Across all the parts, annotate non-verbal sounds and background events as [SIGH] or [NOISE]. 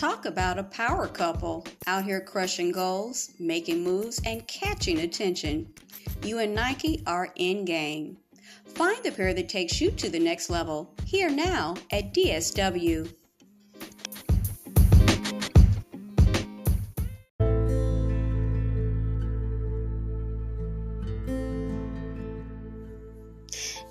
Talk about a power couple out here crushing goals, making moves, and catching attention. You and Nike are in game. Find the pair that takes you to the next level here now at DSW.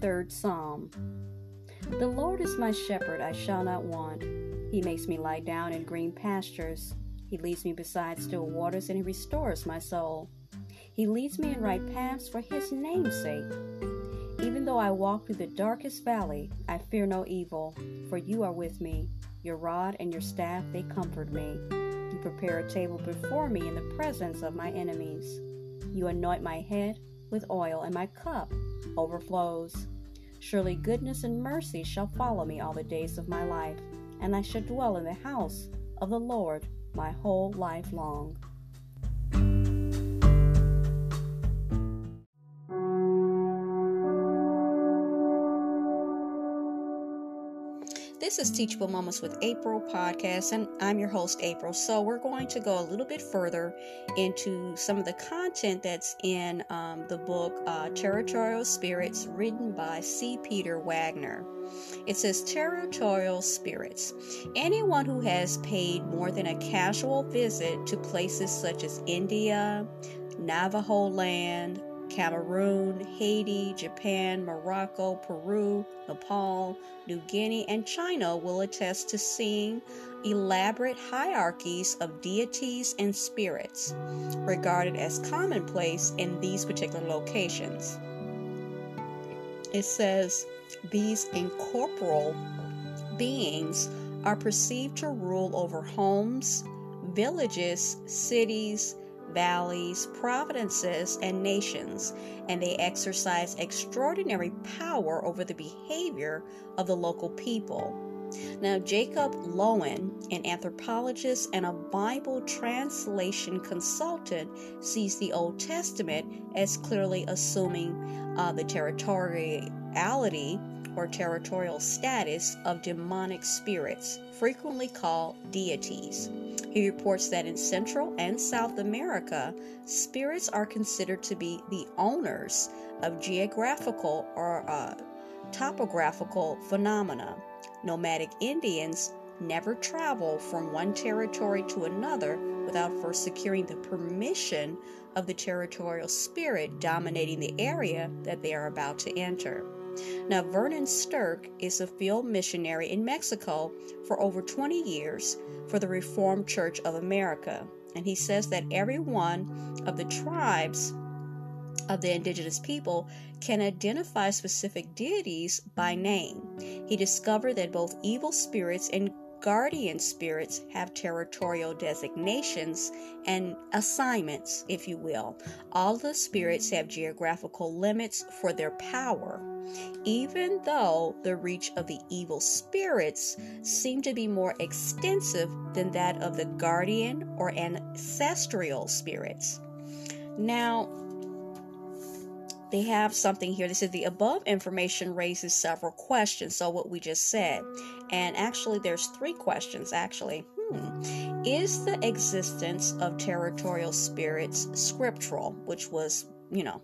The 23rd Psalm The Lord is my shepherd, I shall not want. He makes me lie down in green pastures. He leads me beside still waters, and He restores my soul. He leads me in right paths for His name's sake. Even though I walk through the darkest valley, I fear no evil, for you are with me. Your rod and your staff, they comfort me. You prepare a table before me in the presence of my enemies. You anoint my head with oil, and my cup overflows. Surely goodness and mercy shall follow me all the days of my life, and I shall dwell in the house of the Lord my whole life long. This is Teachable Moments with April podcast, and I'm your host, April. So, we're going to go a little bit further into some of the content that's in um, the book uh, Territorial Spirits, written by C. Peter Wagner. It says Territorial Spirits. Anyone who has paid more than a casual visit to places such as India, Navajo land, Cameroon, Haiti, Japan, Morocco, Peru, Nepal, New Guinea, and China will attest to seeing elaborate hierarchies of deities and spirits regarded as commonplace in these particular locations. It says these incorporeal beings are perceived to rule over homes, villages, cities, valleys, provinces, and nations, and they exercise extraordinary power over the behavior of the local people. Now, Jacob Loewen, an anthropologist and a Bible translation consultant, sees the Old Testament as clearly assuming uh, the territoriality or territorial status of demonic spirits, frequently called deities. He reports that in Central and South America, spirits are considered to be the owners of geographical or uh, topographical phenomena. Nomadic Indians never travel from one territory to another without first securing the permission of the territorial spirit dominating the area that they are about to enter. Now, Vernon Sterk is a field missionary in Mexico for over 20 years for the Reformed Church of America. And he says that every one of the tribes of the indigenous people can identify specific deities by name. He discovered that both evil spirits and guardian spirits have territorial designations and assignments, if you will. All the spirits have geographical limits for their power. Even though the reach of the evil spirits seem to be more extensive than that of the guardian or ancestral spirits. Now, they have something here. They said the above information raises several questions. So what we just said, and actually there's three questions. Actually, hmm. is the existence of territorial spirits scriptural? Which was, you know,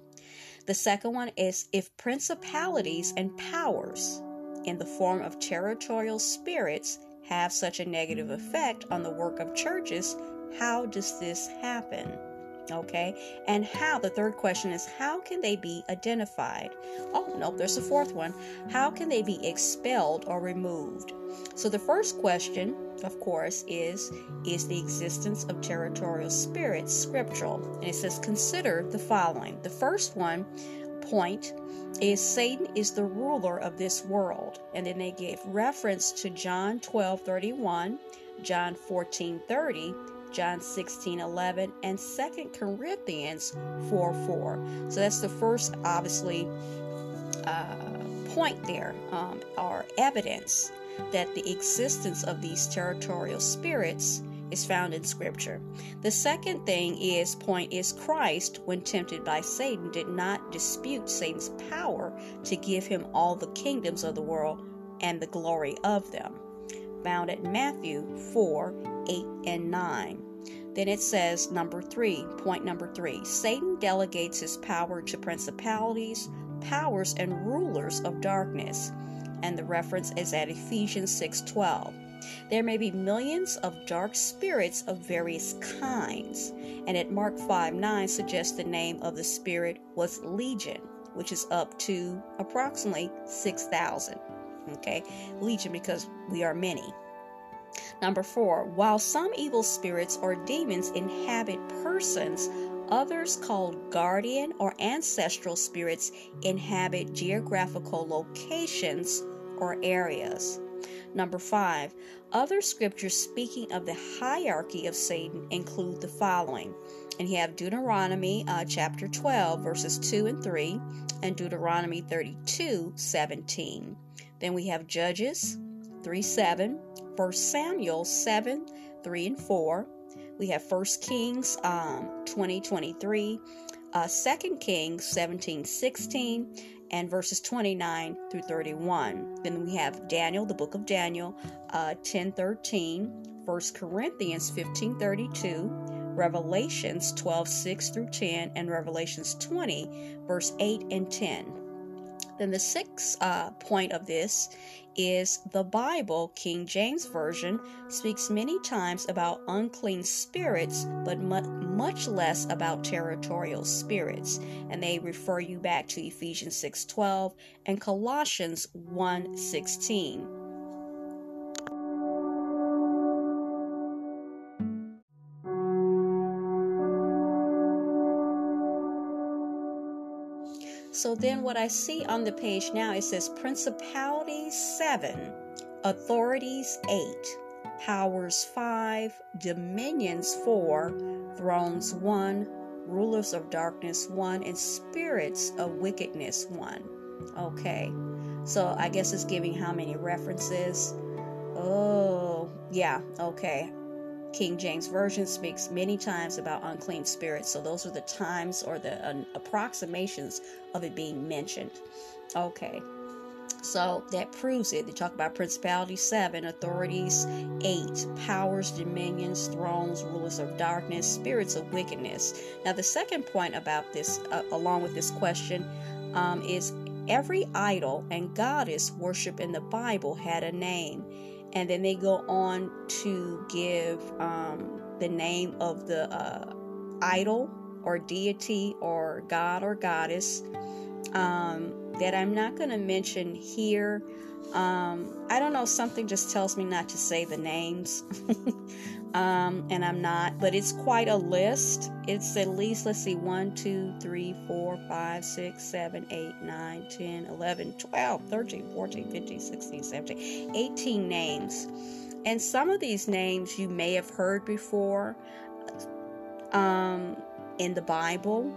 the second one is if principalities and powers in the form of territorial spirits have such a negative effect on the work of churches, how does this happen? Okay, and how the third question is how can they be identified? Oh, no, there's a fourth one. How can they be expelled or removed? So the first question, of course, is Is the existence of territorial spirits scriptural? And it says, Consider the following. The first one point is Satan is the ruler of this world. And then they gave reference to John 12 31, John 14 30, John 16 11, and 2 Corinthians 4 4. So that's the first, obviously, uh, point there, um, or evidence that the existence of these territorial spirits is found in scripture. The second thing is point is Christ when tempted by Satan did not dispute Satan's power to give him all the kingdoms of the world and the glory of them. Found at Matthew 4, 8 and 9. Then it says number 3, point number 3, Satan delegates his power to principalities, powers and rulers of darkness. And the reference is at Ephesians 6:12. There may be millions of dark spirits of various kinds, and at Mark 5 9 suggests the name of the spirit was Legion, which is up to approximately 6,000. Okay, Legion because we are many. Number four, while some evil spirits or demons inhabit persons, others called guardian or ancestral spirits inhabit geographical locations or areas. Number five, other scriptures speaking of the hierarchy of Satan include the following. And you have Deuteronomy uh, chapter 12, verses 2 and 3, and Deuteronomy 32, 17. Then we have Judges 3 7, 1 Samuel 7, 3 and 4. We have 1 Kings um, 20, 23, uh, 2 Kings 17, 16, and verses 29 through 31. Then we have Daniel, the book of Daniel, uh, 10 13, 1 Corinthians 15 32, Revelations 12 6 through 10, and Revelations 20, verse 8 and 10. Then the sixth uh, point of this is the Bible, King James Version, speaks many times about unclean spirits, but much less about territorial spirits. And they refer you back to Ephesians 6:12 and Colossians 1:16. So then what I see on the page now it says principalities 7, authorities 8, powers 5, dominions 4, thrones 1, rulers of darkness 1 and spirits of wickedness 1. Okay. So I guess it's giving how many references? Oh, yeah, okay. King James Version speaks many times about unclean spirits, so those are the times or the uh, approximations of it being mentioned. Okay, so that proves it. They talk about principalities, seven, authorities, eight, powers, dominions, thrones, rulers of darkness, spirits of wickedness. Now, the second point about this, uh, along with this question, um, is every idol and goddess worship in the Bible had a name and then they go on to give um, the name of the uh, idol or deity or god or goddess. Um, that I'm not going to mention here. Um, I don't know, something just tells me not to say the names. [LAUGHS] um, and I'm not, but it's quite a list. It's at least, let's see, 1, 2, 3, 4, 5, 6, 7, 8, 9, 10, 11, 12, 13, 14, 15, 16, 17, 18 names. And some of these names you may have heard before um, in the Bible.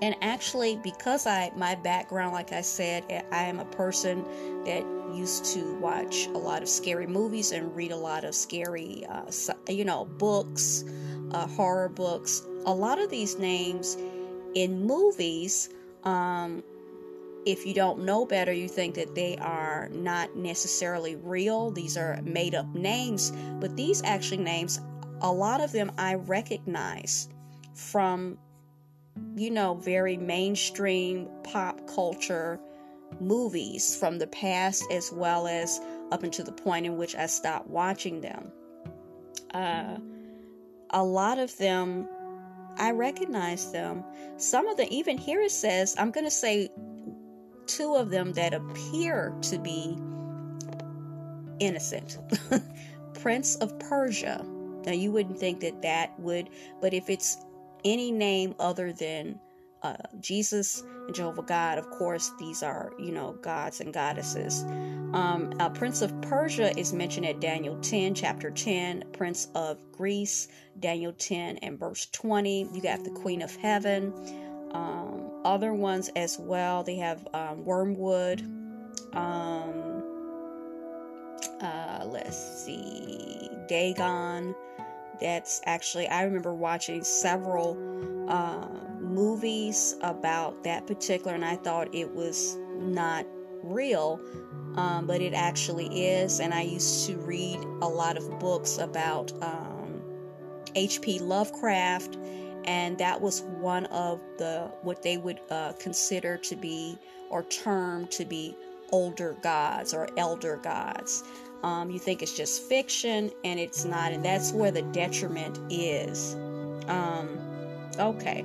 And actually, because I my background, like I said, I am a person that used to watch a lot of scary movies and read a lot of scary, uh, you know, books, uh, horror books. A lot of these names in movies, um, if you don't know better, you think that they are not necessarily real. These are made up names, but these actually names, a lot of them I recognize from, you know, very mainstream pop culture movies from the past as well as up until the point in which I stopped watching them. Uh, a lot of them I recognize them. Some of them, even here it says, I'm going to say two of them that appear to be innocent. [LAUGHS] Prince of Persia. Now, you wouldn't think that that would, but if it's any name other than uh, Jesus and Jehovah God, of course, these are, you know, gods and goddesses. Um, uh, Prince of Persia is mentioned at Daniel 10, chapter 10. Prince of Greece, Daniel 10 and verse 20. You got the Queen of Heaven. Um, other ones as well. They have um, Wormwood. Um, uh, let's see, Dagon. That's actually, I remember watching several uh, movies about that particular, and I thought it was not real, um, but it actually is. And I used to read a lot of books about H.P. Um, Lovecraft, and that was one of the what they would uh, consider to be or term to be older gods or elder gods. Um, you think it's just fiction, and it's not, and that's where the detriment is. Um, okay.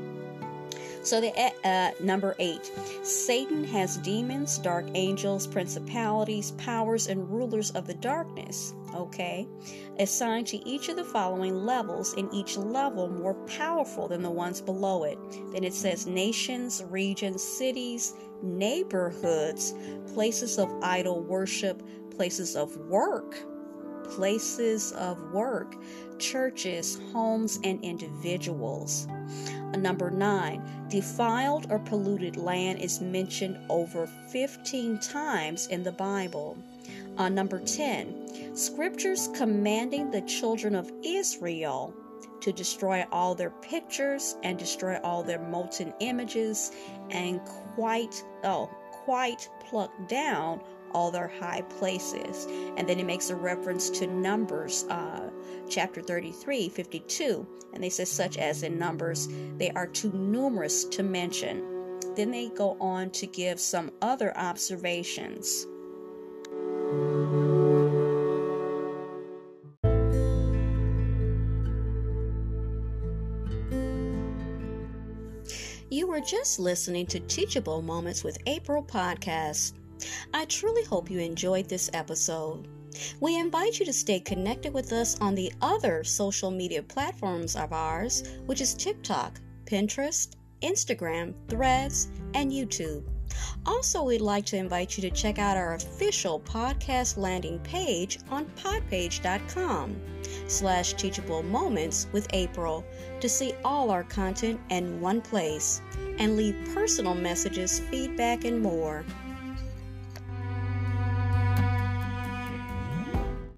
So the uh, number eight, Satan has demons, dark angels, principalities, powers, and rulers of the darkness. Okay, assigned to each of the following levels, and each level more powerful than the ones below it. Then it says nations, regions, cities, neighborhoods, places of idol worship, places of work, places of work, churches, homes, and individuals. Number nine, defiled or polluted land is mentioned over 15 times in the Bible. Uh, number 10, scriptures commanding the children of Israel to destroy all their pictures and destroy all their molten images and quite, oh, quite pluck down all their high places. And then it makes a reference to Numbers uh, chapter 33, 52. And they say, such as in Numbers, they are too numerous to mention. Then they go on to give some other observations. You were just listening to Teachable Moments with April podcast. I truly hope you enjoyed this episode. We invite you to stay connected with us on the other social media platforms of ours, which is TikTok, Pinterest, Instagram, Threads, and YouTube. Also, we'd like to invite you to check out our official podcast landing page on podpage.com slash teachable moments with April to see all our content in one place and leave personal messages, feedback, and more.